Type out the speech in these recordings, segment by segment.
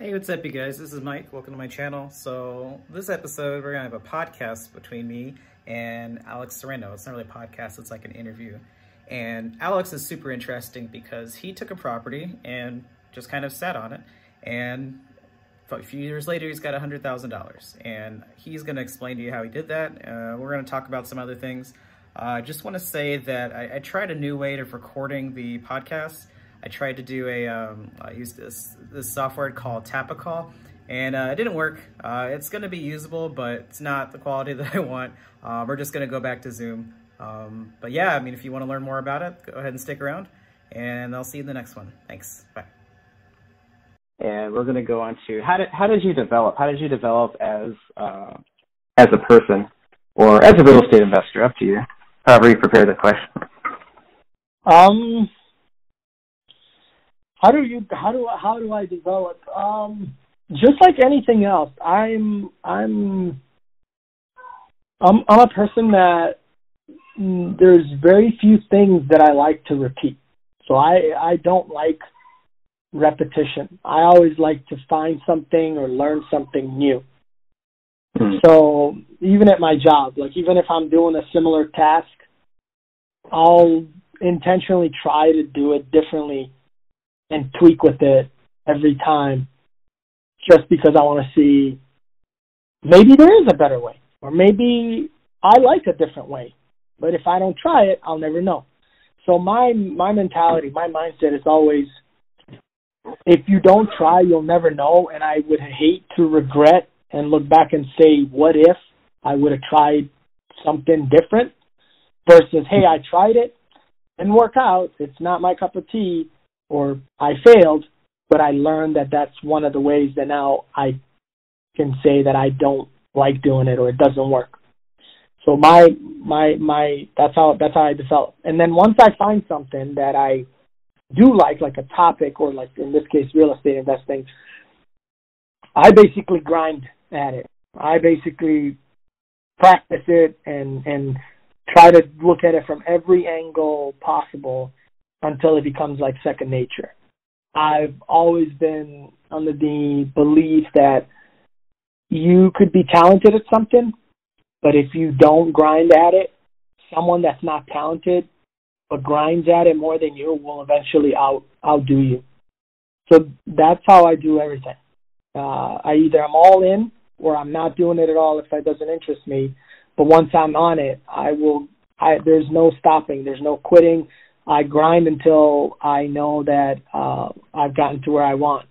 Hey, what's up, you guys? This is Mike. Welcome to my channel. So, this episode, we're going to have a podcast between me and Alex Sereno. It's not really a podcast, it's like an interview. And Alex is super interesting because he took a property and just kind of sat on it. And a few years later, he's got $100,000. And he's going to explain to you how he did that. Uh, we're going to talk about some other things. Uh, I uh, just want to say that I, I tried a new way of recording the podcast. I tried to do a, um, I used this, this software called TapeACall, and uh, it didn't work. Uh, it's going to be usable, but it's not the quality that I want. Uh, we're just going to go back to Zoom. Um, but yeah, I mean, if you want to learn more about it, go ahead and stick around, and I'll see you in the next one. Thanks. Bye. And we're going to go on to how did how did you develop? How did you develop as uh, as a person or as a real estate investor? Up to you. However you prepare the question. Um, how do you how do how do I develop? Um, just like anything else, I'm I'm I'm I'm a person that mm, there's very few things that I like to repeat. So I I don't like repetition. I always like to find something or learn something new. Mm-hmm. So even at my job, like even if I'm doing a similar task, I'll intentionally try to do it differently and tweak with it every time just because I want to see maybe there is a better way or maybe I like a different way. But if I don't try it, I'll never know. So my my mentality, my mindset is always if you don't try, you'll never know and I would hate to regret and look back and say what if I would have tried something different versus hey, I tried it and work out. It's not my cup of tea or I failed, but I learned that that's one of the ways that now I can say that I don't like doing it or it doesn't work. So my my my that's how that's how I develop. And then once I find something that I do like, like a topic or like in this case real estate investing, I basically grind at it. I basically practice it and and try to look at it from every angle possible until it becomes like second nature. I've always been under the belief that you could be talented at something, but if you don't grind at it, someone that's not talented but grinds at it more than you will eventually out outdo you. So that's how I do everything. Uh, I either I'm all in or I'm not doing it at all if that doesn't interest me. But once I'm on it, I will. I there's no stopping. There's no quitting. I grind until I know that uh, I've gotten to where I want,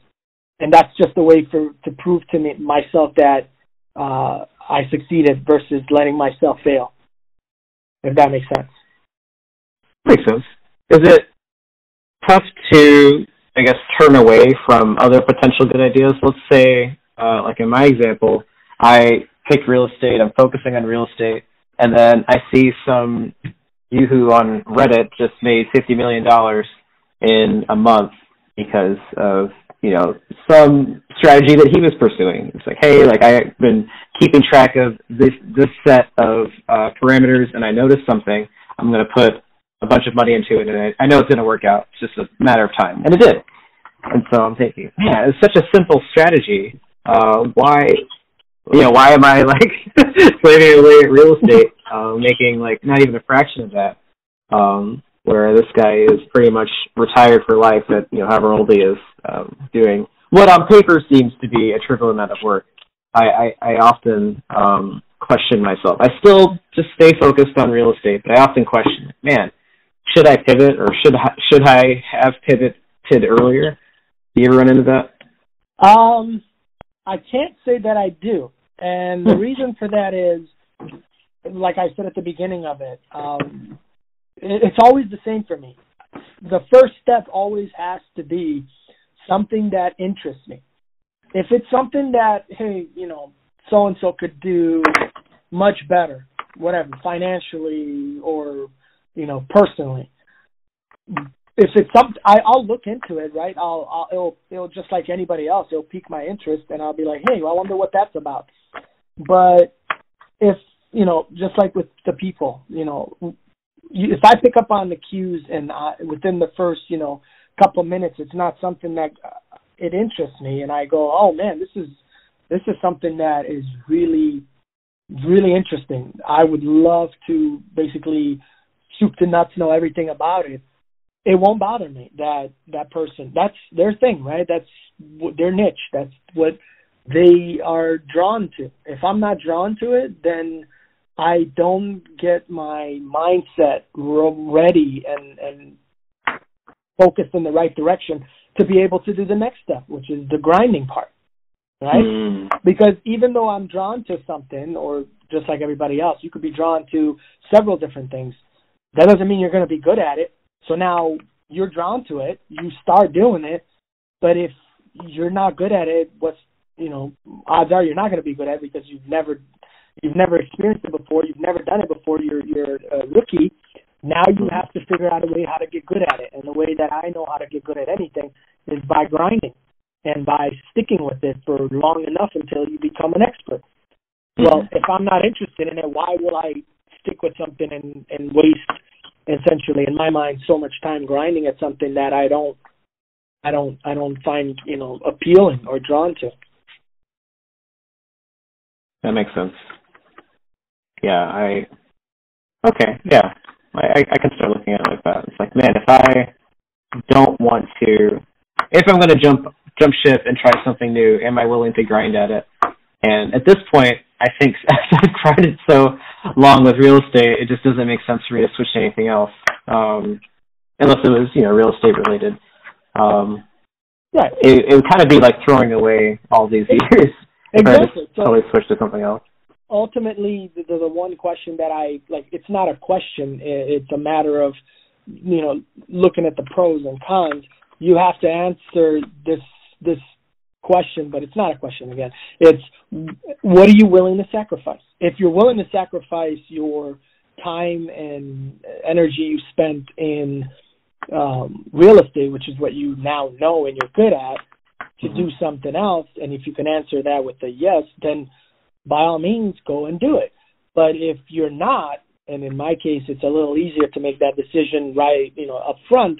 and that's just a way for to prove to me myself that uh, I succeeded versus letting myself fail. If that makes sense. Makes sense. Is it tough to, I guess, turn away from other potential good ideas? Let's say, uh, like in my example, I picked real estate. I'm focusing on real estate, and then I see some Yoo-hoo on Reddit just made fifty million dollars in a month because of you know some strategy that he was pursuing. It's like, hey, like I've been keeping track of this this set of uh, parameters, and I noticed something. I'm going to put a bunch of money into it, and I, I know it's going to work out. It's just a matter of time, and it did. And so I'm thinking, man, it's such a simple strategy. Uh, why you know, why am I like slaving away at real estate, uh, making like not even a fraction of that? Um, where this guy is pretty much retired for life at you know however old he is, um, doing what on paper seems to be a trivial amount of work. I, I, I often um, question myself. I still just stay focused on real estate, but I often question, man, should I pivot or should I, should I have pivoted earlier? Do you ever run into that? Um, I can't say that I do. And the reason for that is, like I said at the beginning of it, um, it, it's always the same for me. The first step always has to be something that interests me. If it's something that, hey, you know, so and so could do much better, whatever, financially or, you know, personally, if it's something I, I'll look into it, right? I'll, I'll it'll it'll just like anybody else, it'll pique my interest, and I'll be like, hey, I wonder what that's about. But if you know, just like with the people, you know, if I pick up on the cues and I, within the first you know couple minutes, it's not something that uh, it interests me and I go, oh man, this is this is something that is really really interesting. I would love to basically soup to nuts know everything about it. It won't bother me that that person. That's their thing, right? That's their niche. That's what they are drawn to. If I'm not drawn to it, then I don't get my mindset ready and and focused in the right direction to be able to do the next step, which is the grinding part. Right? Mm. Because even though I'm drawn to something or just like everybody else, you could be drawn to several different things. That doesn't mean you're going to be good at it. So now you're drawn to it, you start doing it, but if you're not good at it, what's you know, odds are you're not going to be good at it because you've never you've never experienced it before, you've never done it before, you're you're a rookie. Now you have to figure out a way how to get good at it. And the way that I know how to get good at anything is by grinding and by sticking with it for long enough until you become an expert. Mm-hmm. Well, if I'm not interested in it, why will I stick with something and, and waste essentially in my mind so much time grinding at something that I don't I don't I don't find, you know, appealing or drawn to. That makes sense. Yeah, I okay, yeah. I, I can start looking at it like that. It's like, man, if I don't want to if I'm gonna jump jump ship and try something new, am I willing to grind at it? And at this point, I think after I've grinded so long with real estate, it just doesn't make sense for me to switch to anything else, um, unless it was you know real estate related. Um, right. It, it would kind of be like throwing away all these years. Exactly. So totally switch to something else. Ultimately, the, the one question that I like, it's not a question. It's a matter of you know looking at the pros and cons. You have to answer this this question, but it's not a question again. It's what are you willing to sacrifice? If you're willing to sacrifice your time and energy you spent in um, real estate, which is what you now know and you're good at, to do mm-hmm. something else, and if you can answer that with a yes, then by all means go and do it. But if you're not, and in my case, it's a little easier to make that decision right, you know, up front.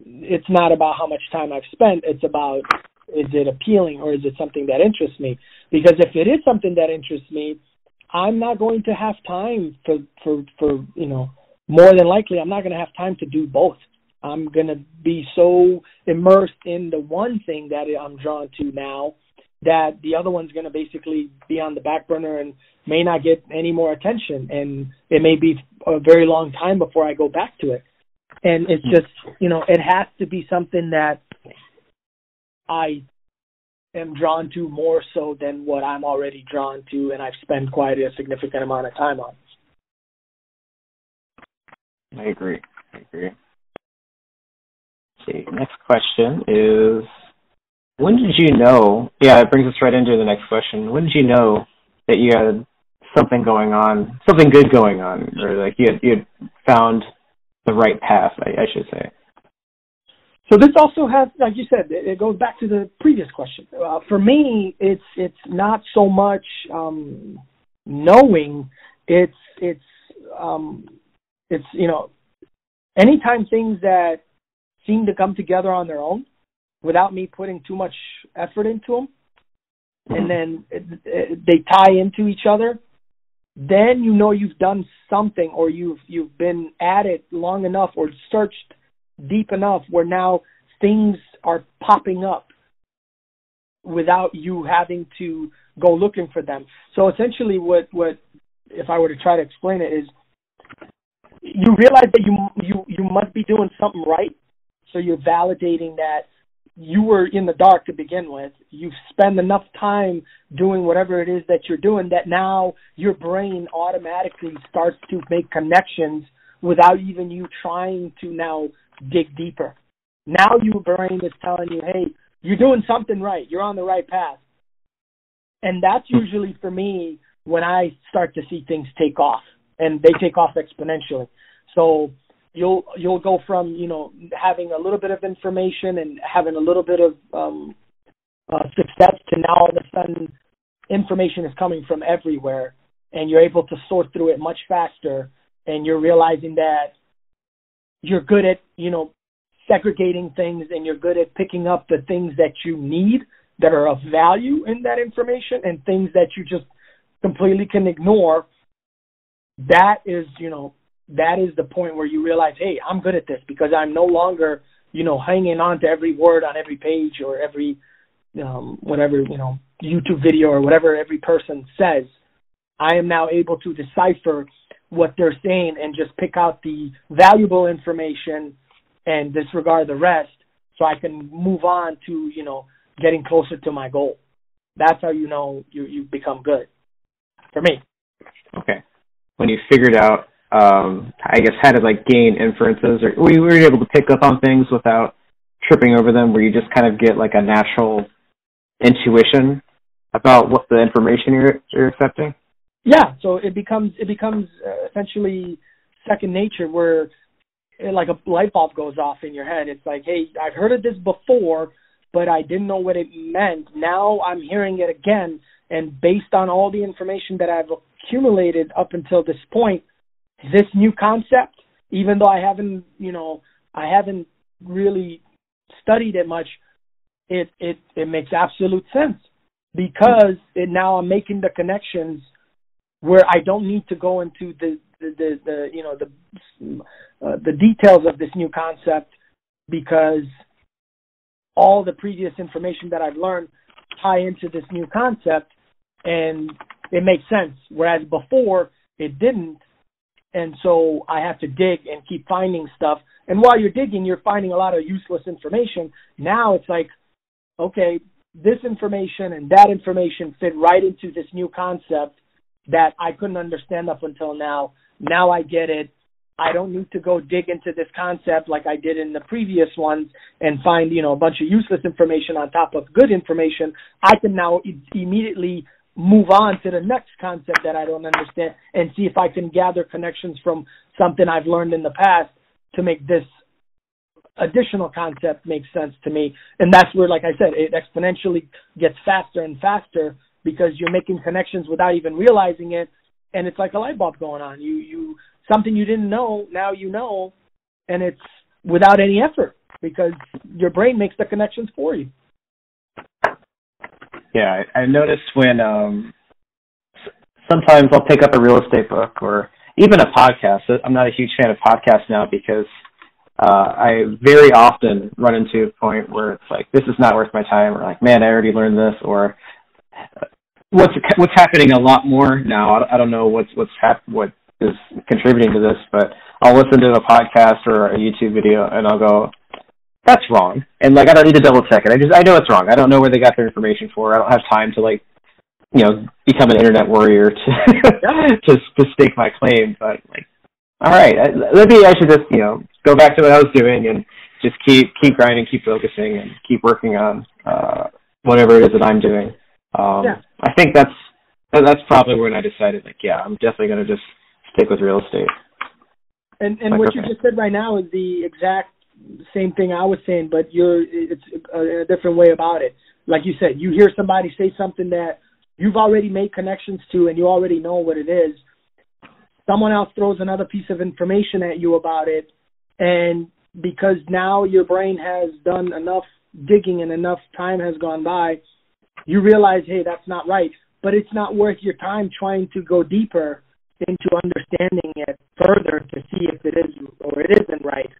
It's not about how much time I've spent. It's about is it appealing or is it something that interests me? Because if it is something that interests me, I'm not going to have time for for for you know more than likely I'm not going to have time to do both. I'm going to be so immersed in the one thing that I'm drawn to now that the other one's going to basically be on the back burner and may not get any more attention and it may be a very long time before I go back to it. And it's hmm. just, you know, it has to be something that I am drawn to more so than what I'm already drawn to and I've spent quite a significant amount of time on. I agree. I agree. See. Next question is when did you know yeah, it brings us right into the next question. When did you know that you had something going on, something good going on, or like you had, you had found the right path, I, I should say? So this also has, like you said, it, goes back to the previous question. Uh, for me, it's it's not so much um, knowing; it's it's um, it's you know, anytime things that seem to come together on their own without me putting too much effort into them, and mm-hmm. then it, it, they tie into each other, then you know you've done something or you've you've been at it long enough or searched deep enough where now things are popping up without you having to go looking for them. So essentially what what if I were to try to explain it is you realize that you you you must be doing something right. So you're validating that you were in the dark to begin with. You've spent enough time doing whatever it is that you're doing that now your brain automatically starts to make connections without even you trying to now dig deeper. Now your brain is telling you, hey, you're doing something right. You're on the right path. And that's usually for me when I start to see things take off and they take off exponentially. So you'll you'll go from you know having a little bit of information and having a little bit of um, uh, success to now all of a sudden information is coming from everywhere and you're able to sort through it much faster and you're realizing that you're good at you know segregating things and you're good at picking up the things that you need that are of value in that information and things that you just completely can ignore, that is, you know, that is the point where you realize, hey, I'm good at this because I'm no longer, you know, hanging on to every word on every page or every um, whatever, you know, YouTube video or whatever every person says. I am now able to decipher what they're saying and just pick out the valuable information and disregard the rest so I can move on to, you know, getting closer to my goal. That's how you know you you become good. For me. Okay. When you figured out um I guess how to like gain inferences or you, were able to pick up on things without tripping over them where you just kind of get like a natural intuition about what the information you're you're accepting? Yeah, so it becomes it becomes uh, essentially second nature where it, like a light bulb goes off in your head. It's like, hey, I've heard of this before, but I didn't know what it meant. Now I'm hearing it again, and based on all the information that I've accumulated up until this point, this new concept, even though I haven't, you know, I haven't really studied it much, it it it makes absolute sense because it, now I'm making the connections where I don't need to go into the the, the, the you know the uh, the details of this new concept because all the previous information that I've learned tie into this new concept and it makes sense. Whereas before it didn't and so I have to dig and keep finding stuff and while you're digging you're finding a lot of useless information now it's like okay this information and that information fit right into this new concept that I couldn't understand up until now now I get it. I don't need to go dig into this concept like I did in the previous ones and find, you know, a bunch of useless information on top of good information. I can now immediately move on to the next concept that I don't understand and see if I can gather connections from something I've learned in the past to make this additional concept make sense to me. And that's where, like I said, it exponentially gets faster and faster because you're making connections without even realizing it and it's like a light bulb going on. You you something you didn't know, now you know, and it's without any effort because your brain makes the connections for you. Yeah, I, I noticed when um sometimes I'll pick up a real estate book or even a podcast. I'm not a huge fan of podcasts now because uh, I very often run into a point where it's like, this is not worth my time, or like, man, I already learned this, or what's what's happening a lot more now. I, I don't know what's what's hap- what is contributing to this, but I'll listen to a podcast or a YouTube video and I'll go, "That's wrong," and like I don't need to double check it. I just I know it's wrong. I don't know where they got their information for. I don't have time to like you know become an internet warrior to to to stake my claim. But like, all right, maybe I should just you know go back to what I was doing and just keep keep grinding, keep focusing, and keep working on uh, whatever it is that I'm doing. Um, yeah. I think that's that's probably when I decided, like, yeah, I'm definitely going to just stick with real estate. And and like, what okay. you just said right now is the exact same thing I was saying, but you're it's a, a different way about it. Like you said, you hear somebody say something that you've already made connections to, and you already know what it is. Someone else throws another piece of information at you about it, and because now your brain has done enough digging and enough time has gone by, you realize, hey, that's not right. But it's not worth your time trying to go deeper into understanding it further to see if it is or it isn't right.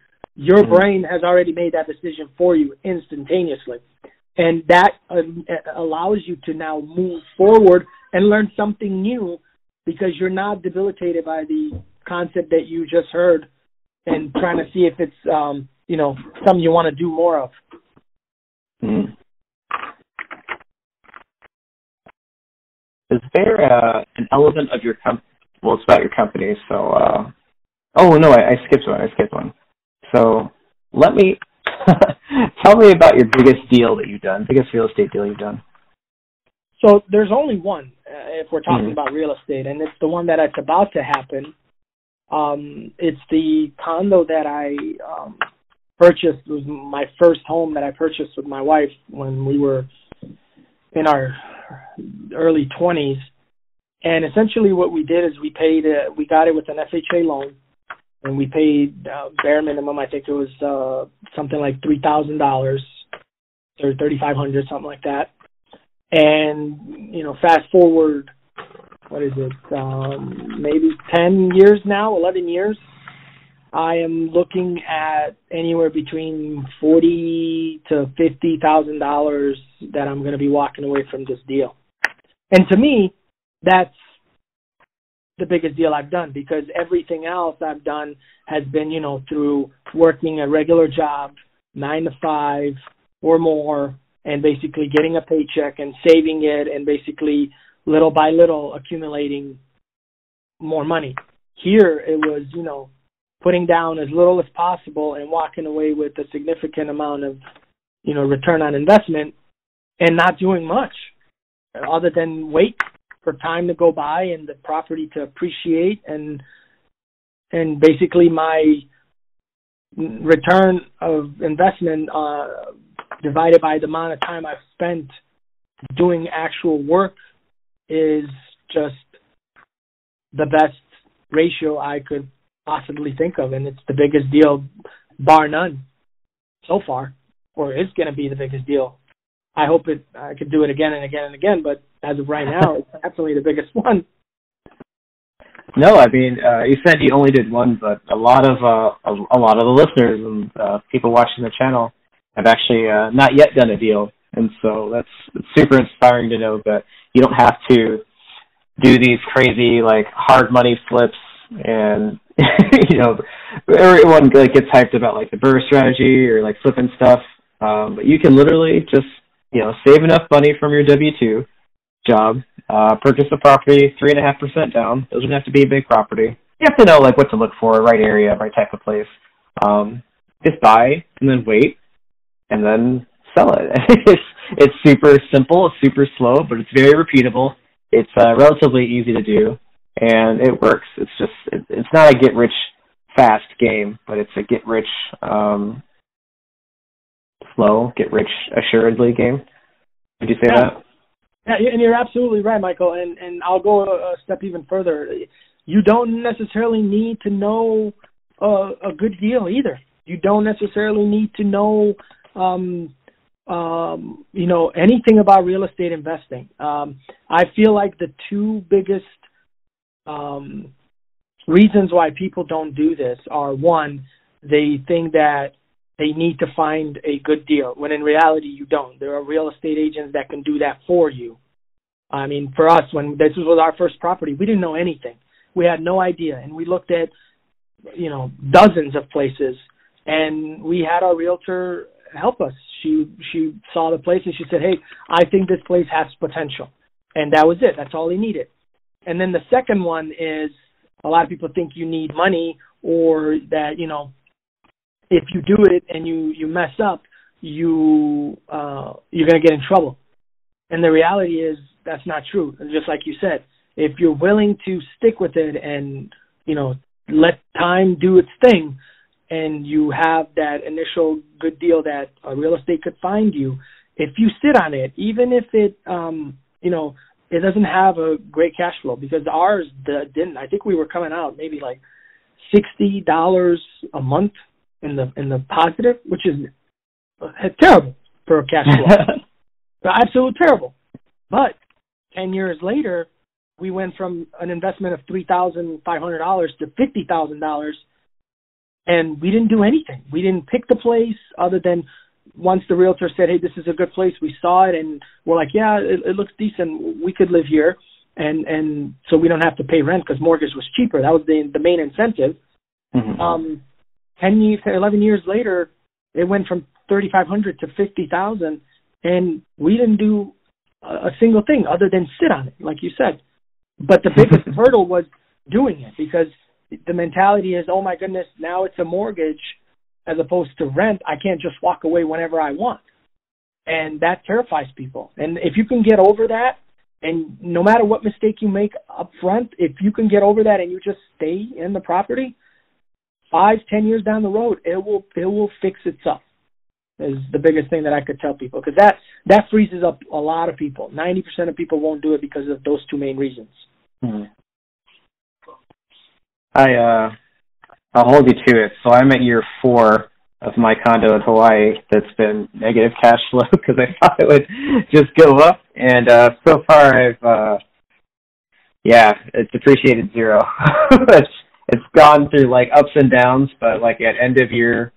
Your mm-hmm. brain has already made that decision for you instantaneously. And that uh, allows you to now move forward and learn something new because you're not debilitated by the concept that you just heard and trying to see if it's um, you know something you want to do more of. Mm. is there uh, an element of your company? Well, it's about your company, so. Uh, oh no, I, I skipped one. I skipped one. So let me tell me about your biggest deal that you've done, biggest real estate deal you've done. So there's only one uh, if we're talking mm-hmm. about real estate, and it's the one that it's about to happen. Um, it's the condo that I um, purchased. It was my first home that I purchased with my wife when we were in our early 20s. And essentially, what we did is we paid, uh, we got it with an FHA loan, and we paid uh, bare minimum. I think it was uh, something like three thousand dollars or thirty five hundred, something like that. And you know, fast forward, what is it? Um, maybe ten years now, eleven years. I am looking at anywhere between forty to fifty thousand dollars that I'm going to be walking away from this deal. And to me, that's the biggest deal I've done because everything else I've done has been, you know, through working a regular job, nine to five or more, and basically getting a paycheck and saving it and basically little by little accumulating more money. Here it was, you know, putting down as little as possible and walking away with a significant amount of, you know, return on investment and not doing much other than wait for time to go by and the property to appreciate and and basically my return of investment uh, divided by the amount of time I've spent doing actual work is just the best ratio I could possibly think of, and it's the biggest deal, bar none, so far, or is going to be the biggest deal. I hope it I could do it again and again and again, but as of right now, it's definitely the biggest one. No, I mean, uh, you said you only did one, but a lot of uh, a, a lot of the listeners and uh, people watching the channel have actually uh, not yet done a deal, and so that's it's super inspiring to know that you don't have to do these crazy like hard money flips and you know everyone like gets hyped about like the BRRRR strategy or like flipping stuff um but you can literally just you know save enough money from your w two job uh purchase a property three and a half percent down. Doesn't have to be a big property. You have to know like what to look for right area right type of place. Um just buy and then wait and then sell it. It's it's super simple it's super slow but it's very repeatable. It's uh, relatively easy to do and it works. It's just it, it's not a get rich fast game, but it's a get rich um, slow, get rich assuredly game. Would you say yeah. that? Yeah, and you're absolutely right, Michael. And and I'll go a, step even further. You don't necessarily need to know a, a good deal either. You don't necessarily need to know, um, um, you know, anything about real estate investing. Um, I feel like the two biggest um, reasons why people don't do this are one, they think that they need to find a good deal when in reality you don't. There are real estate agents that can do that for you. I mean, for us, when this was our first property, we didn't know anything. We had no idea, and we looked at, you know, dozens of places, and we had our realtor help us. She she saw the place and she said, "Hey, I think this place has potential," and that was it. That's all he needed. And then the second one is a lot of people think you need money or that, you know, if you do it and you, you mess up, you, uh, you're going to get in trouble. And the reality is that's not true. And just like you said, if you're willing to stick with it and, you know, let time do its thing and you have that initial good deal that a real estate could find you, if you sit on it, even if it, um, you know, it doesn't have a great cash flow because ours didn't. I think we were coming out maybe like sixty dollars a month in the in the positive, which is uh, terrible for a cash flow. Absolutely terrible. But ten years later, we went from an investment of three thousand five hundred dollars to fifty thousand dollars, and we didn't do anything. We didn't pick the place other than once the realtor said, "Hey, this is a good place," we saw it and we're like, "Yeah, it, it looks decent. We could live here." And and so we don't have to pay rent because mortgage was cheaper. That was the the main incentive. Mm-hmm. Um, ten years, eleven years later, it went from thirty five hundred to fifty thousand, and we didn't do a, a single thing other than sit on it, like you said. But the biggest hurdle was doing it because the mentality is, "Oh my goodness, now it's a mortgage." as opposed to rent, I can't just walk away whenever I want. And that terrifies people. And if you can get over that, and no matter what mistake you make up front, if you can get over that and you just stay in the property, five, ten years down the road, it will it will fix itself. Is the biggest thing that I could tell people because that that freezes up a lot of people. Ninety percent of people won't do it because of those two main reasons. Hmm. I uh I'll hold you to it. So I'm at year four of my condo in Hawaii that's been negative cash flow because I thought it would just go up, and uh, so far I've uh, yeah, it's depreciated zero. it's gone through like ups and downs, but like at end of year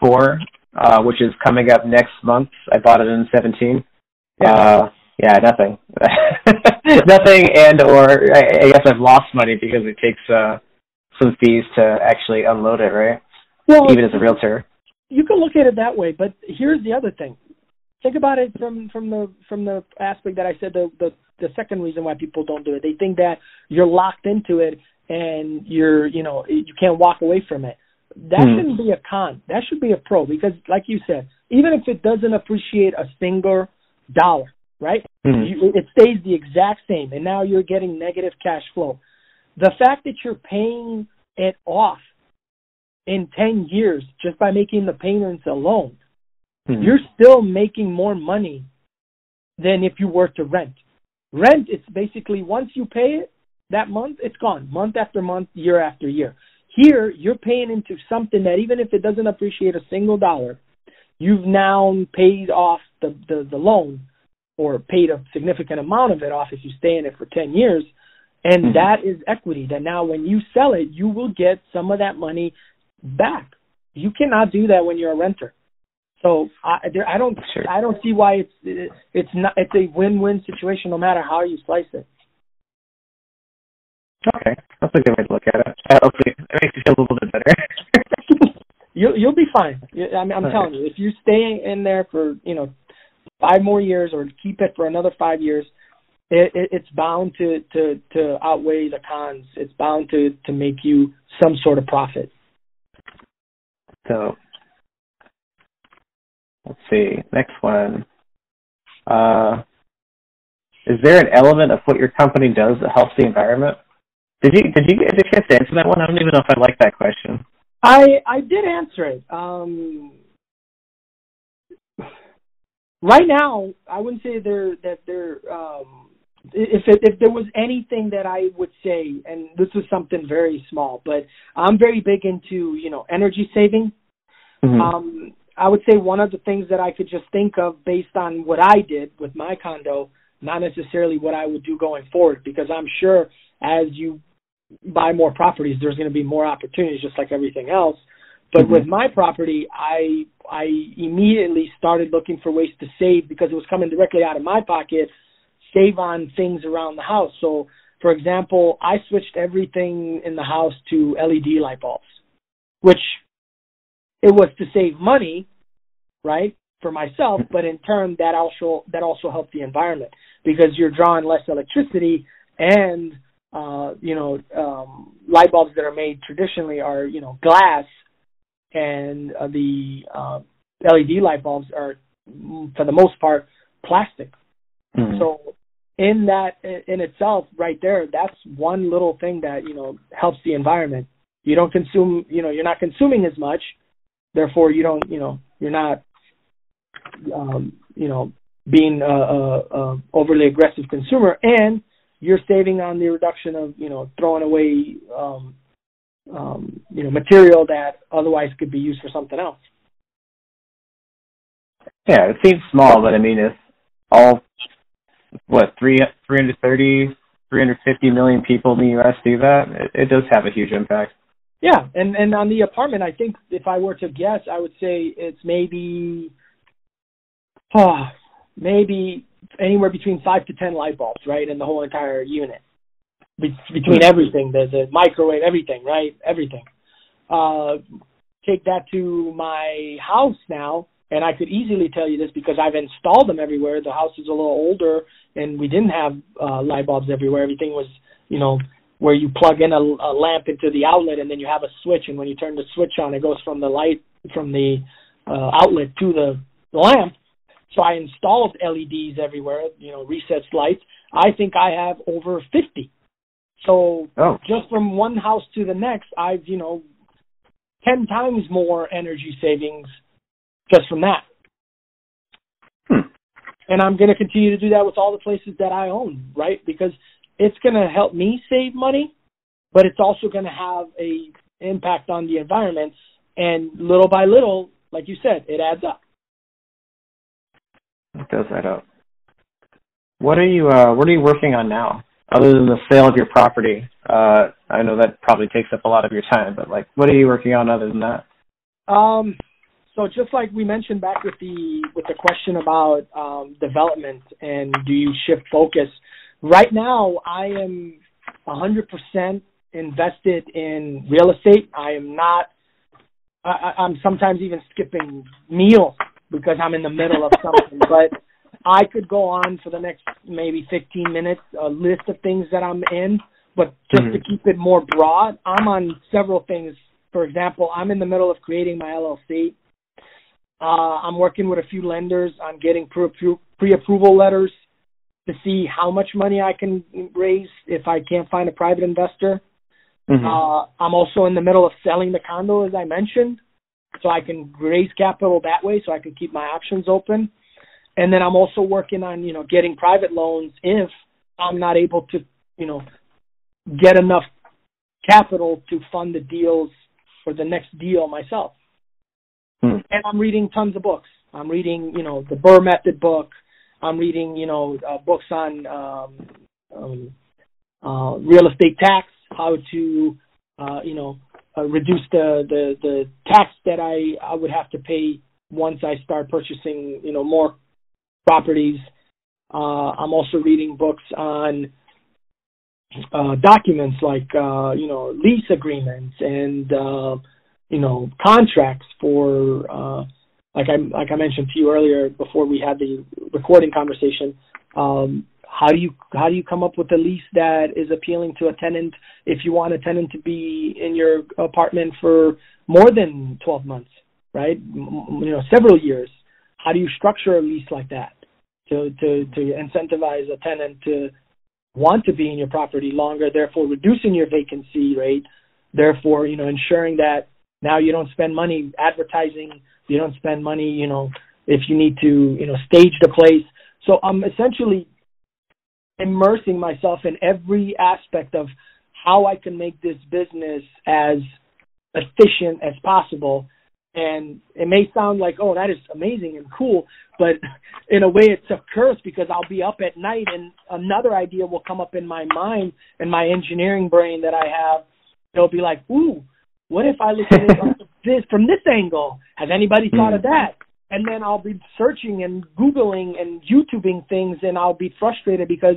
four, uh, which is coming up next month, I bought it in seventeen. Yeah. Uh, yeah, nothing, nothing, and or I, I guess I've lost money because it takes uh, some fees to actually unload it, right? Well, even as a realtor you can look at it that way, but here's the other thing. Think about it from from the from the aspect that I said the the the second reason why people don't do it. They think that you're locked into it and you're you know you can't walk away from it. That hmm. shouldn't be a con. That should be a pro because, like you said, even if it doesn't appreciate a single dollar, right? Hmm. You, it stays the exact same, and now you're getting negative cash flow. The fact that you're paying it off in 10 years just by making the payments alone, mm-hmm. you're still making more money than if you were to rent. Rent, it's basically once you pay it that month, it's gone month after month, year after year. Here, you're paying into something that even if it doesn't appreciate a single dollar, you've now paid off the, the, the loan or paid a significant amount of it off if you stay in it for 10 years. And mm-hmm. that is equity that now when you sell it, you will get some of that money back. You cannot do that when you're a renter. So I, there, I don't, sure. I don't see why it's it, it's not it's a win-win situation no matter how you slice it. Okay, that's a good way to look at it. Uh, hopefully, it makes you feel a little bit better. you'll you'll be fine. I mean, I'm okay. telling you, if you stay in there for you know five more years or keep it for another five years, it, it, it's bound to to to outweigh the cons. It's bound to to make you some sort of profit. So let's see. Next one. Uh, is there an element of what your company does that helps the environment? Did you did you get a chance to answer that one? I don't even know if I like that question. I I did answer it. Um, right now, I wouldn't say there that there um, if it, if there was anything that I would say, and this is something very small, but I'm very big into you know energy saving. Mm-hmm. Um, I would say one of the things that I could just think of based on what I did with my condo, not necessarily what I would do going forward, because I'm sure as you buy more properties, there's going to be more opportunities, just like everything else. But mm-hmm. with my property, I I immediately started looking for ways to save because it was coming directly out of my pocket save on things around the house. So, for example, I switched everything in the house to LED light bulbs, which it was to save money, right, for myself, but in turn that also that also helped the environment because you're drawing less electricity and uh, you know, um, light bulbs that are made traditionally are, you know, glass, and uh, the uh, LED light bulbs are, for the most part, plastic. Mm-hmm. So in that in itself right there that's one little thing that you know helps the environment you don't consume you know you're not consuming as much therefore you don't you know you're not um you know being a, a, a overly aggressive consumer and you're saving on the reduction of you know throwing away um um you know material that otherwise could be used for something else yeah it seems small but i mean if all what three 330 350 million people in the US do that, it, it does have a huge impact. Yeah, and and on the apartment, I think if I were to guess, I would say it's maybe, oh, maybe anywhere between five to ten light bulbs, right, in the whole entire unit. Be- between hmm. everything, the the microwave, everything, right, everything. Uh, take that to my house now and I could easily tell you this because I've installed them everywhere. The house is a little older, and we didn't have uh, light bulbs everywhere. Everything was, you know, where you plug in a, a lamp into the outlet, and then you have a switch, and when you turn the switch on, it goes from the light from the uh, outlet to the, the lamp. So I installed LEDs everywhere, you know, recessed lights. I think I have over 50. So oh. just from one house to the next, I've, you know, 10 times more energy savings just from that. Hmm. And I'm going to continue to do that with all the places that I own, right? Because it's going to help me save money, but it's also going to have a impact on the environment. And little by little, like you said, it adds up. Does add up. What are you uh, What are you working on now, other than the sale of your property? Uh, I know that probably takes up a lot of your time, but like, what are you working on other than that? Um, so just like we mentioned back with the with the question about um, development and do you shift focus, right now I am 100% invested in real estate. I am not. I, I'm sometimes even skipping meals because I'm in the middle of something. but I could go on for the next maybe 15 minutes, a list of things that I'm in. But just mm-hmm. to keep it more broad, I'm on several things. For example, I'm in the middle of creating my LLC. Uh, I'm working with a few lenders on getting pre-approval letters to see how much money I can raise if I can't find a private investor. Mm-hmm. Uh, I'm also in the middle of selling the condo, as I mentioned, so I can raise capital that way, so I can keep my options open. And then I'm also working on, you know, getting private loans if I'm not able to, you know, get enough capital to fund the deals for the next deal myself. Hmm. And I'm reading tons of books. I'm reading, you know, the BRRRR Method book. I'm reading, you know, uh, books on um, um, uh, real estate tax, how to, uh, you know, uh, reduce the, the the tax that I I would have to pay once I start purchasing, you know, more properties. Uh, I'm also reading books on uh, documents like, uh, you know, lease agreements and uh, you know contracts for uh, like I like I mentioned to you earlier before we had the recording conversation. Um, how do you how do you come up with a lease that is appealing to a tenant if you want a tenant to be in your apartment for more than 12 months, right? You know, several years. How do you structure a lease like that to to to incentivize a tenant to want to be in your property longer, therefore reducing your vacancy rate, therefore you know ensuring that now you don't spend money advertising. You don't spend money, you know, if you need to, you know, stage the place. So I'm essentially immersing myself in every aspect of how I can make this business as efficient as possible. And it may sound like, oh, that is amazing and cool, but in a way it's a curse because I'll be up at night and another idea will come up in my mind and my engineering brain that I have. It'll be like, ooh, what if I look at this from this angle? Has anybody thought of hmm. that? And then I'll be searching and googling and YouTubing things, and I'll be frustrated because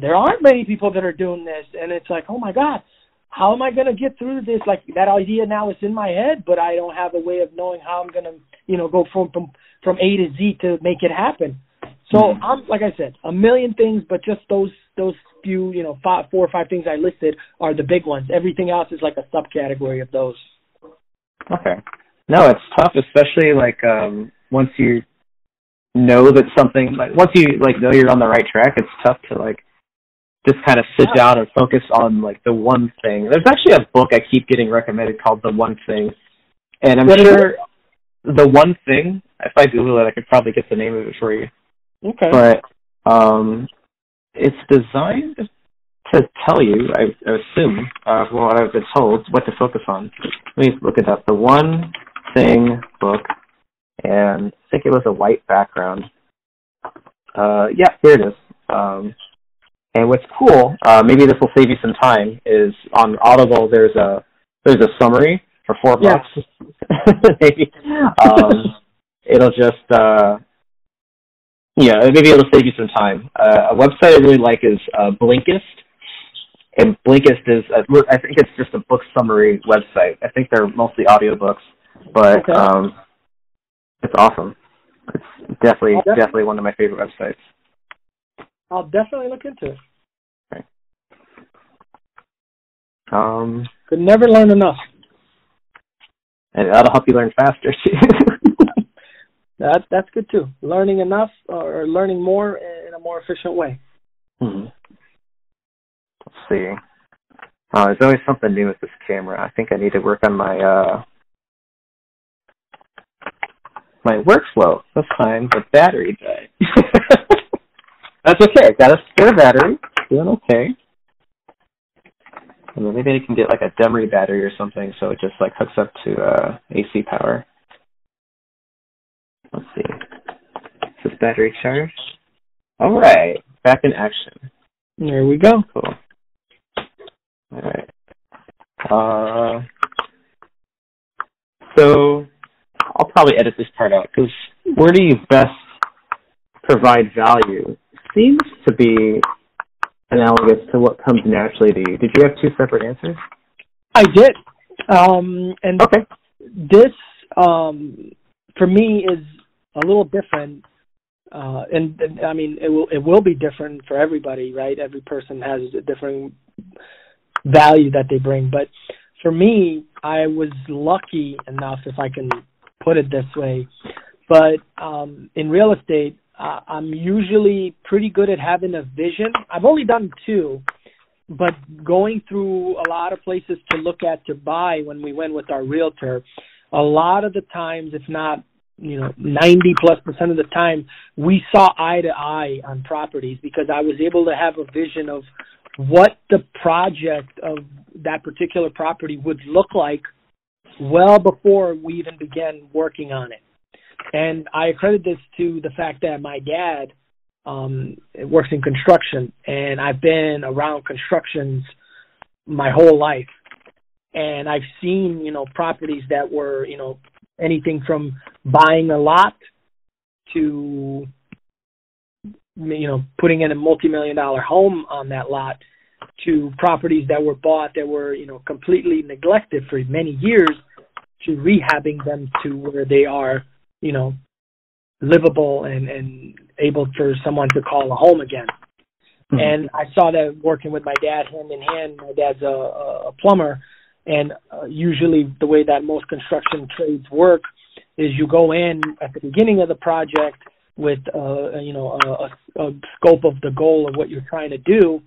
there aren't many people that are doing this, and it's like, oh my god, how am I going to get through this? Like that idea now is in my head, but I don't have a way of knowing how I'm going to, you know, go from from from A to Z to make it happen. So mm-hmm. I'm like I said, a million things, but just those those few, you know, five, four or five things I listed are the big ones. Everything else is like a subcategory of those. Okay. No, it's tough, especially like um once you know that something like once you like know you're on the right track, it's tough to like just kind of sit down and focus on like the one thing. There's actually a book I keep getting recommended called The One Thing. And I'm what sure the one thing, if I Google it I could probably get the name of it for you. Okay. But um it's designed to tell you, I, I assume, uh, from what I've been told, what to focus on. Let me look it up. The one thing book, and I think it was a white background. Uh, yeah, here it is. Um, and what's cool, uh, maybe this will save you some time, is on Audible there's a there's a summary for four bucks. maybe um, it'll just uh, yeah, maybe it'll save you some time. Uh, a website I really like is uh, Blinkist, and Blinkist is a, I think it's just a book summary website. I think they're mostly audiobooks, but okay. um, it's awesome. It's definitely definitely, definitely one of my favorite websites. I'll definitely look into it. Okay. Um, could never learn enough. And that'll help you learn faster too. that that's good too. Learning enough or learning more in a more efficient way. Hmm. Let's see. Uh, there's always something new with this camera. I think I need to work on my uh my workflow. Time the battery died. That's okay. I Got a spare battery. Doing okay. And then maybe I can get like a dummy battery or something, so it just like hooks up to uh, AC power. Let's see. Is this battery charged? All right, back in action. There we go. Cool. All right. Uh, so I'll probably edit this part out because where do you best provide value seems to be analogous to what comes naturally to you. Did you have two separate answers? I did. Um, and okay. this, um, for me, is a little different. Uh, and, and I mean, it will it will be different for everybody, right? Every person has a different value that they bring. But for me, I was lucky enough, if I can put it this way. But um, in real estate, uh, I'm usually pretty good at having a vision. I've only done two, but going through a lot of places to look at to buy when we went with our realtor, a lot of the times, if not you know 90 plus percent of the time we saw eye to eye on properties because I was able to have a vision of what the project of that particular property would look like well before we even began working on it. And I credit this to the fact that my dad um, works in construction, and I've been around constructions my whole life. And I've seen, you know, properties that were, you know, anything from buying a lot to, you know, putting in a multi-million dollar home on that lot to properties that were bought that were, you know, completely neglected for many years to rehabbing them to where they are you know, livable and, and able for someone to call a home again. Mm-hmm. And I saw that working with my dad hand in hand. My dad's a, a plumber, and uh, usually the way that most construction trades work is you go in at the beginning of the project with uh, you know a, a scope of the goal of what you're trying to do,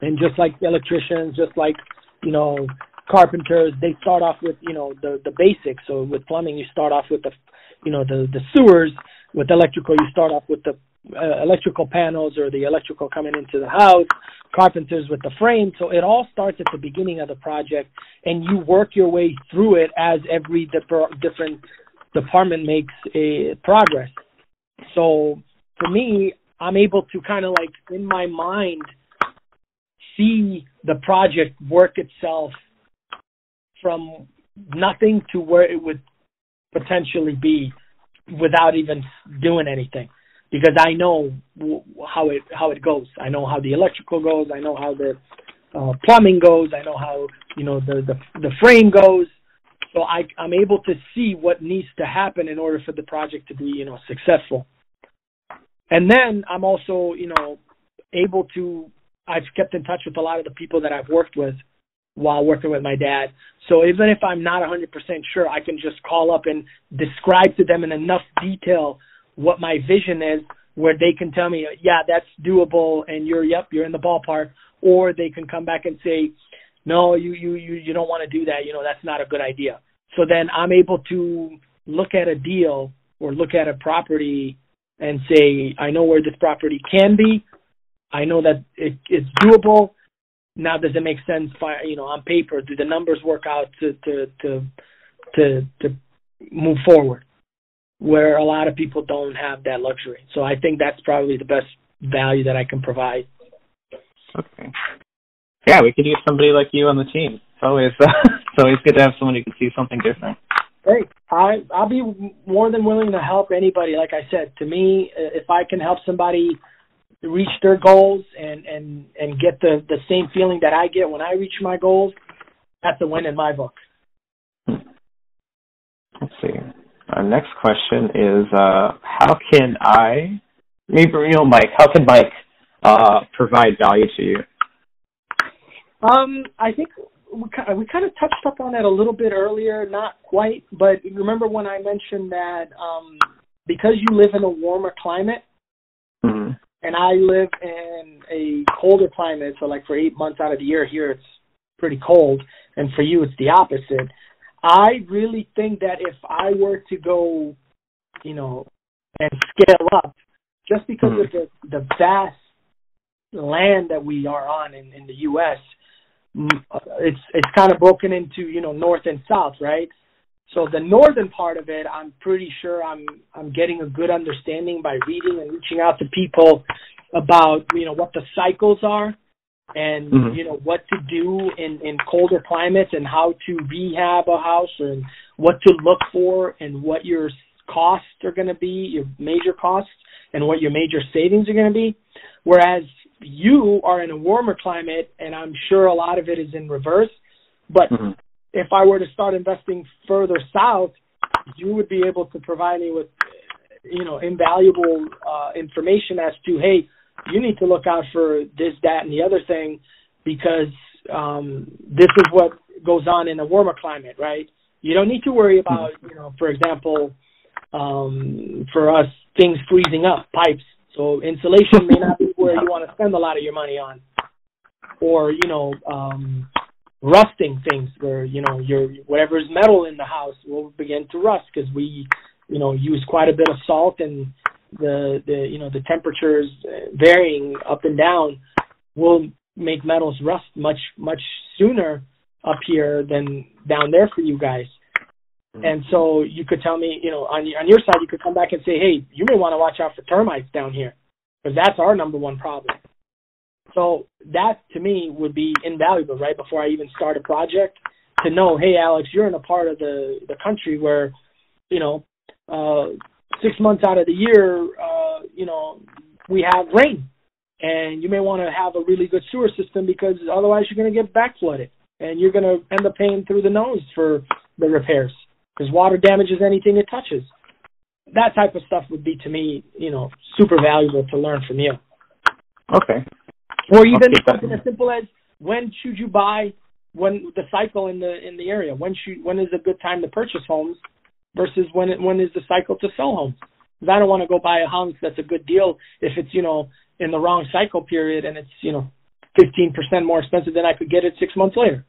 and just like electricians, just like you know carpenters, they start off with you know the the basics. So with plumbing, you start off with the you know the the sewers. With electrical, you start off with the uh, electrical panels or the electrical coming into the house. Carpenters with the frame. So it all starts at the beginning of the project, and you work your way through it as every different department makes a progress. So for me, I'm able to kind of like in my mind see the project work itself from nothing to where it would potentially be without even doing anything because I know how it how it goes. I know how the electrical goes. I know how the uh, plumbing goes. I know how you know the the the frame goes. So I I'm able to see what needs to happen in order for the project to be you know successful. And then I'm also you know able to I've kept in touch with a lot of the people that I've worked with while working with my dad. So even if I'm not 100% sure, I can just call up and describe to them in enough detail what my vision is where they can tell me, yeah, that's doable and you're, yep, you're in the ballpark. Or they can come back and say, no, you, you, you, you don't want to do that. You know, that's not a good idea. So then I'm able to look at a deal or look at a property and say, I know where this property can be. I know that it, it's doable. Now does it make sense you know on paper? Do the numbers work out to to to to to move forward where a lot of people don't have that luxury? So i think that's probably the best value that i can provide. Okay. Yeah we could use somebody like you on the team. It's always uh, it's always good to have someone who can see something different. Great. I I'll be more than willing to help anybody. Like I said, to me, if I can help somebody reach their goals and and and get the the same feeling that I get when I reach my goals, that's a win in my book. Let's see. Our next question is uh, how can I, maybe you know, Mike, how can Mike uh, provide value to you? Um, I think we kind of, we kind of touched up on that a little bit earlier, not quite, but remember when I mentioned that um, because you live in a warmer climate, and I live in a colder climate, so like for eight months out of the year here it's pretty cold, and for you it's the opposite. I really think that if I were to go, you know, and scale up, just because mm-hmm. of the the vast land that we are on in, in the U.S., it's it's kind of broken into you know north and south, right? So the northern part of it, I'm pretty sure I'm I'm getting a good understanding by reading and reaching out to people about you know what the cycles are and mm-hmm. you know what to do in in colder climates and how to rehab a house and what to look for and what your costs are going to be, your major costs and what your major savings are going to be. Whereas you are in a warmer climate, and I'm sure a lot of it is in reverse. But mm-hmm. If I were to start investing further south, you would be able to provide me with, you know, invaluable uh, information as to, hey, you need to look out for this, that, and the other thing because um, this is what goes on in a warmer climate, right? You don't need to worry about, you know, for example, um, for us, things freezing up, pipes. So insulation may not be where you want to spend a lot of your money on, or you know, um, rusting things where you know your whatever's metal in the house will begin to rust because we, you know, use quite a bit of salt and the the you know the temperatures varying up and down will make metals rust much much sooner up here than down there for you guys. Mm-hmm. And so you could tell me, you know, on on your side, you could come back and say, hey, you may want to watch out for termites down here because that's our number one problem. So that to me would be invaluable, right? Before I even start a project, to know, hey, Alex, you're in a part of the the country where, you know, uh, six months out of the year, uh, you know, we have rain, and you may want to have a really good sewer system because otherwise you're going to get back flooded, and you're going to end up paying through the nose for the repairs because water damages anything it touches. That type of stuff would be to me, you know, super valuable to learn from you. Okay. Or even something as simple as when should you buy when the cycle in the in the area when should when is a good time to purchase homes versus when it, when is the cycle to sell homes because I don't want to go buy a house that's a good deal if it's you know in the wrong cycle period and it's you know 15% more expensive than I could get it 6 months later.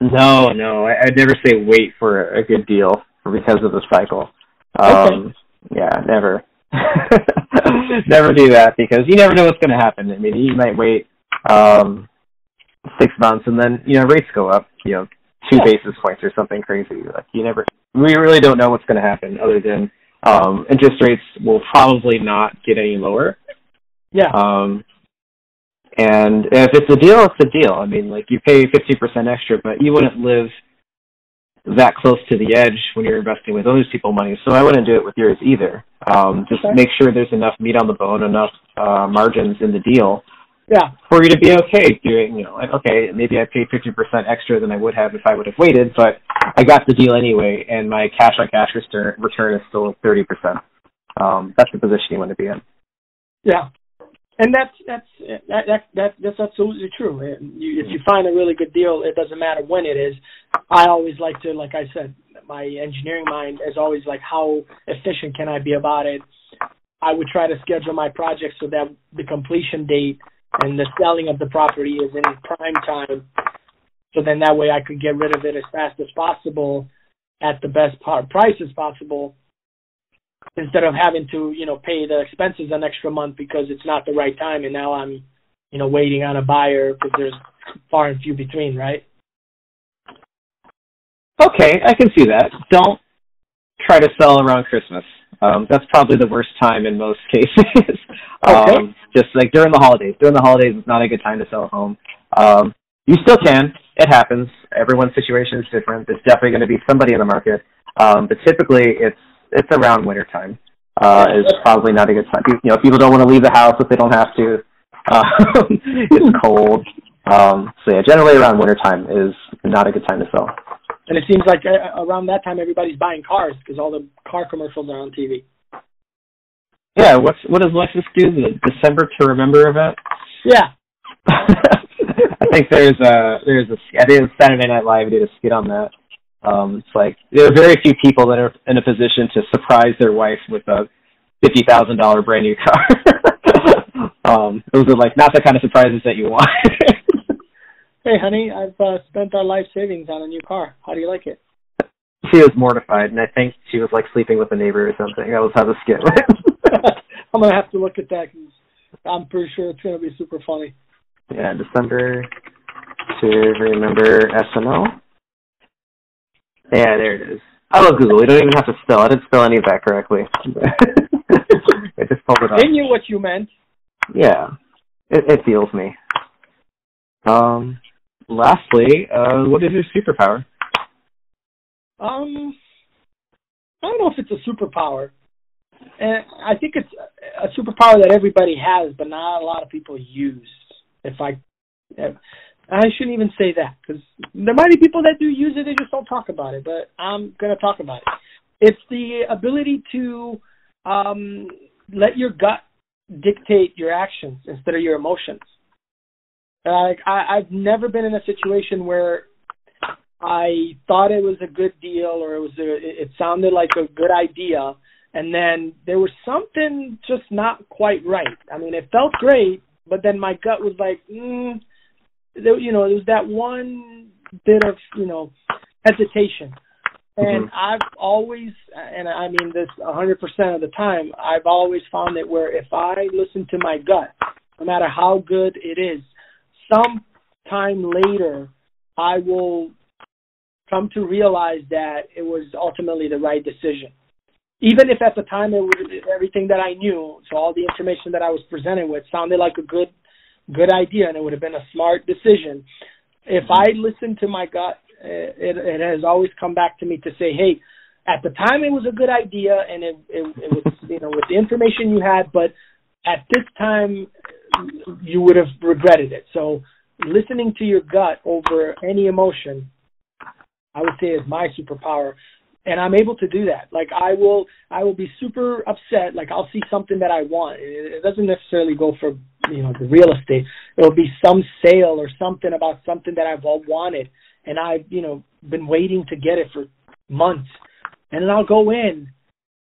No, no, I, would never say wait for a good deal because of the cycle. Um, okay. Yeah, never. never do that because you never know what's going to happen. I mean, you might wait um, six months and then you know rates go up, you know, two yeah. basis points or something crazy. Like you never, we really don't know what's going to happen other than um, interest rates will probably not get any lower. Yeah. Um, and if it's a deal, it's a deal. I mean, like you pay 50% extra, but you wouldn't live that close to the edge when you're investing with other people's money. So I wouldn't do it with yours either. Um, just okay. make sure there's enough meat on the bone, enough uh, margins in the deal. Yeah. For you to be okay doing, you know, like, okay, maybe I paid 50% extra than I would have if I would have waited, but I got the deal anyway, and my cash on cash return, return is still 30%. Um, that's the position you want to be in. Yeah and that's that's that, that that that's absolutely true. You, if you find a really good deal, it doesn't matter when it is. I always like to, like I said, my engineering mind is always like, how efficient can I be about it? I would try to schedule my project so that the completion date and the selling of the property is in prime time. So then that way I could get rid of it as fast as possible at the best price as possible instead of having to you know pay the expenses an extra month because it's not the right time and now i'm you know waiting on a buyer because there's far and few between right? Okay i can see that. Don't try to sell around christmas. Um that's probably the worst time in most cases. Okay. um just like during the holidays. During the holidays is not a good time to sell a home. Um you still can. It happens. Everyone's situation is different. There's definitely going to be somebody in the market. Um but typically it's it's around winter time. Uh, is probably not a good time. You know, people don't want to leave the house if they don't have to. Um, it's cold. Um, so yeah, generally around winter time is not a good time to sell. And it seems like uh, around that time everybody's buying cars because all the car commercials are on TV. Yeah, what's what does Lexus do? The December to Remember event? Yeah. I think there's a there's a I think Saturday Night Live did a skit on that. Um, it's like there are very few people that are in a position to surprise their wife with a fifty thousand dollar brand new car. um, those are like not the kind of surprises that you want. hey, honey, I've uh, spent our life savings on a new car. How do you like it? She was mortified, and I think she was like sleeping with a neighbor or something. That was how the skit went. I'm gonna have to look at that. Cause I'm pretty sure it's gonna be super funny. Yeah, December to remember SNL. Yeah, there it is. I love Google. We don't even have to spell. I didn't spell any of that correctly. I just pulled it up. I knew what you meant. Yeah, it, it feels me. Um, lastly, uh, what is your superpower? Um, I don't know if it's a superpower. And I think it's a superpower that everybody has, but not a lot of people use. If I, I shouldn't even say that because there might be people that do use it, they just don't talk about it. But I'm gonna talk about it. It's the ability to um, let your gut dictate your actions instead of your emotions. Like I, I've never been in a situation where I thought it was a good deal or it was a, it sounded like a good idea, and then there was something just not quite right. I mean, it felt great, but then my gut was like, mm, there, you know, there was that one bit of you know hesitation. And mm-hmm. I've always, and I mean this 100% of the time, I've always found it where if I listen to my gut, no matter how good it is, some time later, I will come to realize that it was ultimately the right decision. Even if at the time it was everything that I knew, so all the information that I was presented with sounded like a good good idea and it would have been a smart decision. If I listened to my gut, eh, it, it has always come back to me to say, hey, at the time it was a good idea and it, it, it was, you know, with the information you had, but at this time you would have regretted it. So listening to your gut over any emotion, I would say is my superpower. And I'm able to do that. Like I will, I will be super upset. Like I'll see something that I want. It doesn't necessarily go for you know the real estate. It'll be some sale or something about something that I've all wanted, and I've you know been waiting to get it for months. And then I'll go in,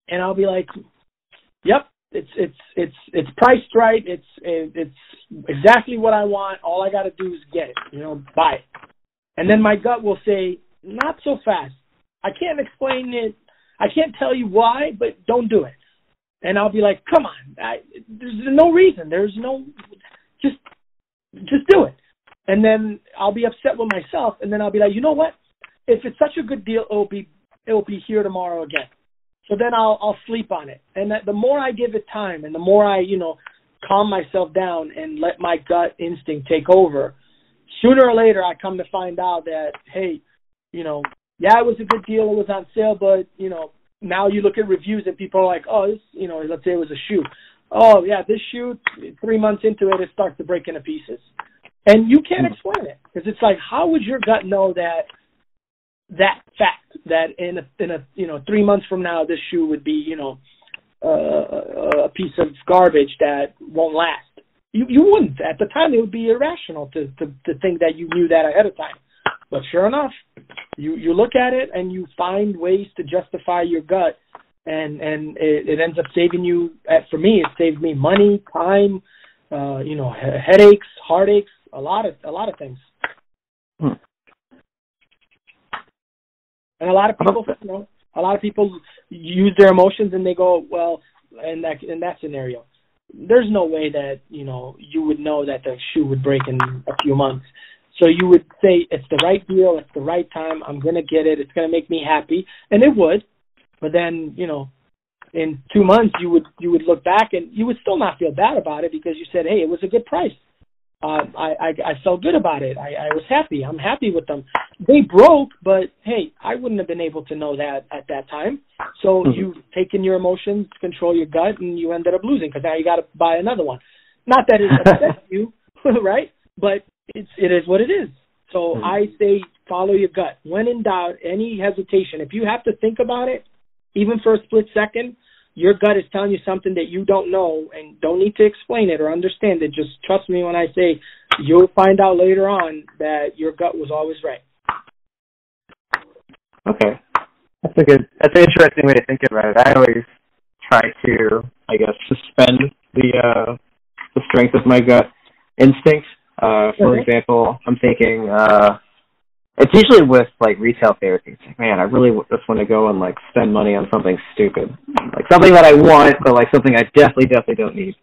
and I'll be like, "Yep, it's it's it's it's priced right. It's it's exactly what I want. All I got to do is get it. You know, buy it. And then my gut will say, not so fast. I can't explain it. I can't tell you why, but don't do it. And I'll be like, come on. I, there's no reason. There's no just just do it. And then I'll be upset with myself. And then I'll be like, you know what? If it's such a good deal, it'll be it'll be here tomorrow again. So then I'll I'll sleep on it. And that, the more I give it time, and the more I you know calm myself down and let my gut instinct take over, sooner or later I come to find out that hey, you know, yeah, it was a good deal, it was on sale, but you know, now you look at reviews and people are like, oh, this, you know, let's say it was a shoe. Oh yeah, this shoe, three months into it, it starts to break into pieces, and you can't explain it because it's like, how would your gut know that that fact that in a, in a you know three months from now this shoe would be you know uh, a piece of garbage that won't last. You you wouldn't at the time. It would be irrational to, to to think that you knew that ahead of time. But sure enough, you you look at it and you find ways to justify your gut, and and it, it ends up saving you. For me, it saved me money, time, uh, you know, headaches, heartaches, a lot of a lot of things. Hmm. And a lot of people, you know, a lot of people use their emotions and they go, well, in that in that scenario, there's no way that you know you would know that the shoe would break in a few months. So you would say it's the right deal, it's the right time. I'm gonna get it. It's gonna make me happy, and it would. But then you know, in two months you would you would look back and you would still not feel bad about it because you said, hey, it was a good price uh, I, I I felt good about it. I, I was happy. I'm happy with them. They broke, but hey, I wouldn't have been able to know that at that time. So mm-hmm. you've taken your emotions, control your gut, and you ended up losing because now you got to buy another one. Not that it upsets you, right? But it's it is what it is. So mm-hmm. I say follow your gut. When in doubt, any hesitation, if you have to think about it, even for a split second, your gut is telling you something that you don't know and don't need to explain it or understand it. Just trust me when I say you'll find out later on that your gut was always right. Okay. That's a good that's an interesting way to think about it. I always try to I guess suspend the uh the strength of my gut instinct. Uh for mm-hmm. example, I'm thinking uh it's usually with like retail therapy. It's like, man, I really just want to go and like spend money on something stupid, like something that I want, but like something I definitely, definitely don't need.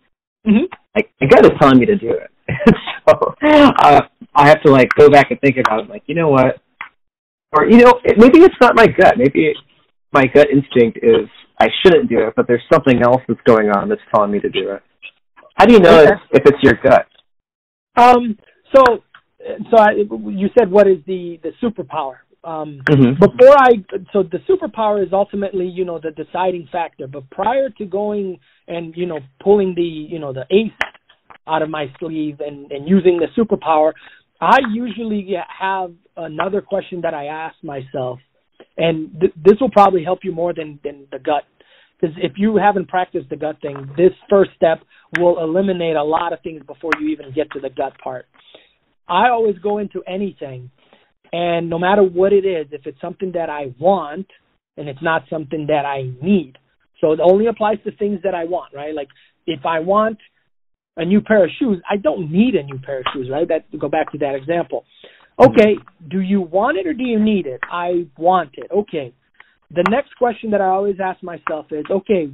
Mm-hmm. Like my gut is telling me to do it. so uh, I have to like go back and think about it. Like, you know what? Or you know, it, maybe it's not my gut. Maybe my gut instinct is I shouldn't do it, but there's something else that's going on that's telling me to do it. How do you know Okay. if, if it's your gut? Um. So, so I, you said what is the the superpower? Um, Mm-hmm. before I, so the superpower is ultimately, you know, the deciding factor. But prior to going and you know pulling the you know the ace out of my sleeve and and using the superpower, I usually have another question that I ask myself, and th- this will probably help you more than than the gut. Because if you haven't practiced the gut thing, this first step will eliminate a lot of things before you even get to the gut part. I always go into anything, and no matter what it is, if it's something that I want and it's not something that I need, so it only applies to things that I want, right? Like if I want a new pair of shoes, I don't need a new pair of shoes, right? That go back to that example. Okay, do you want it or do you need it? I want it. Okay. The next question that I always ask myself is, okay,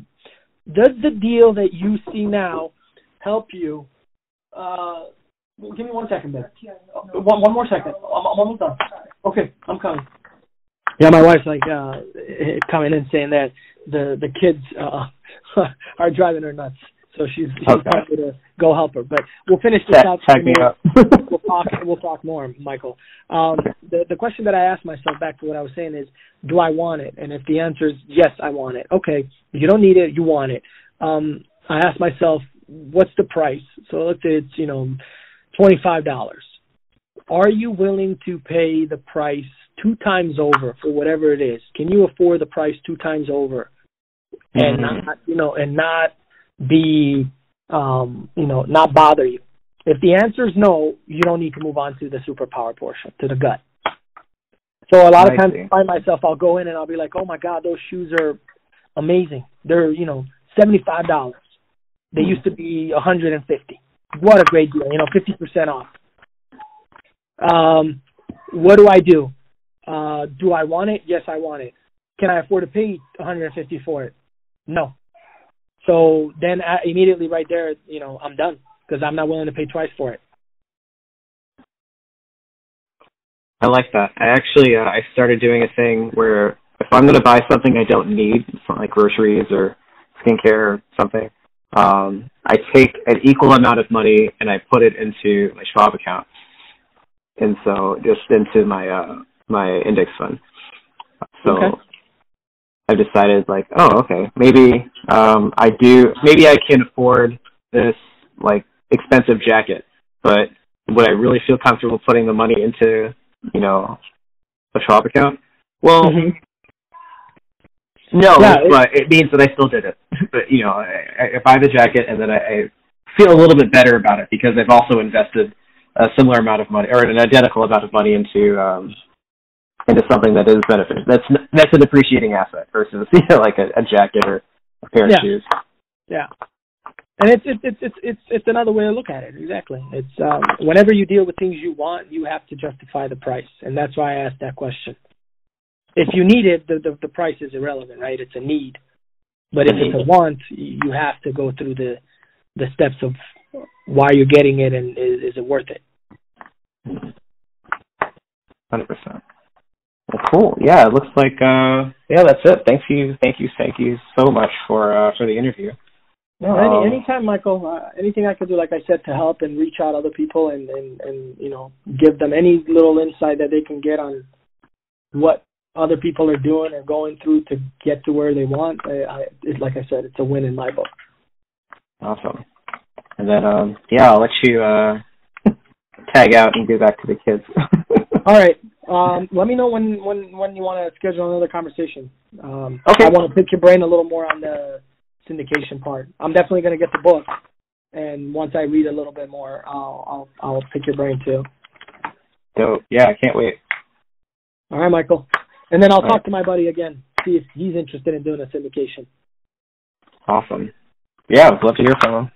does the deal that you see now help you? Uh, give me one second there. Uh, One, one more second. I'm, I'm almost done. Okay, I'm coming. Yeah, my wife's like uh coming in saying that the the kids uh are driving her nuts. So she's she's Okay. me to go help her. But we'll finish this out. tag me up. we'll talk we'll talk more, Michael. Um, the the question that I asked myself back to what I was saying is, do I want it? And if the answer is yes, I want it. Okay, you don't need it, you want it. Um, I asked myself, what's the price? So let's say it's you know twenty five dollars. Are you willing to pay the price two times over for whatever it is? Can you afford the price two times over? And Mhm. not you know and not be um you know not bother you. If the answer is no you don't need to move on to the superpower portion to the gut. So a lot of times see. I find myself i'll go in and i'll be like oh my god those shoes are amazing. They're you know seventy five dollars. They used to be a hundred and fifty. What a great deal you know fifty percent off. Um what do i do? Uh do i want it? Yes i want it. Can i afford to pay 150 for it? No so then I, immediately right there, you know, I'm done because I'm not willing to pay twice for it. I like that. I actually uh, I started doing a thing where if I'm going to buy something I don't need, like groceries or skincare or something, um, I take an equal amount of money and I put it into my Schwab account, and so just into my uh, my index fund. So Okay. I've decided like, oh, okay, maybe um, I do. Maybe I can afford this like expensive jacket, but would I really feel comfortable putting the money into you know, a Schwab account? Well, Mhm. no, Yeah, but it means that I still did it. but you know, I, I buy the jacket and then I, I feel a little bit better about it because I've also invested a similar amount of money or an identical amount of money into um into something that is beneficial. That's that's an appreciating asset versus you know like a, a jacket or a pair Yeah. of shoes. Yeah. And it's it's it's it's it's it's another way to look at it. Exactly. It's um, whenever you deal with things you want, you have to justify the price, and that's why I asked that question. If you need it, the the, the price is irrelevant, right? It's a need. But if it's a want, you have to go through the the steps of why you're getting it and is, is it worth it. Hundred percent. Cool. Yeah, it looks like uh yeah, that's it. Thank you, thank you, thank you so much for uh for the interview. No, Um, any anytime, Michael. Uh, anything I could do, like I said, to help and reach out other people and and and you know give them any little insight that they can get on what other people are doing or going through to get to where they want. I, I it, like I said, it's a win in my book. Awesome. And then um yeah, I'll let you uh tag out and get back to the kids. All right. Um, let me know when when when you want to schedule another conversation. Um, Okay. I want to pick your brain a little more on the syndication part. I'm definitely going to get the book, and once I read a little bit more, I'll I'll I'll pick your brain too. so yeah, I can't wait. All right, Michael. And then I'll All talk right. to my buddy again, see if he's interested in doing a syndication. Awesome. Yeah, I'd love to hear from him.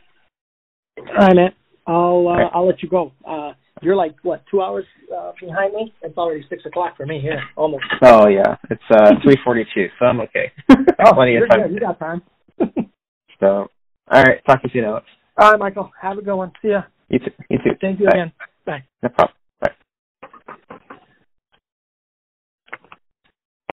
All right, man. I'll uh, right. I'll let you go. Uh, you're like what two hours uh, behind me? It's already six o'clock for me here, almost. Oh yeah. It's uh three forty two, so I'm okay. Plenty you're of time. good. You got time. So all right, talk to you soon, Alex. All right, Michael. Have a good one. See ya. You too. You too. Thank you Bye. again. Bye. No problem.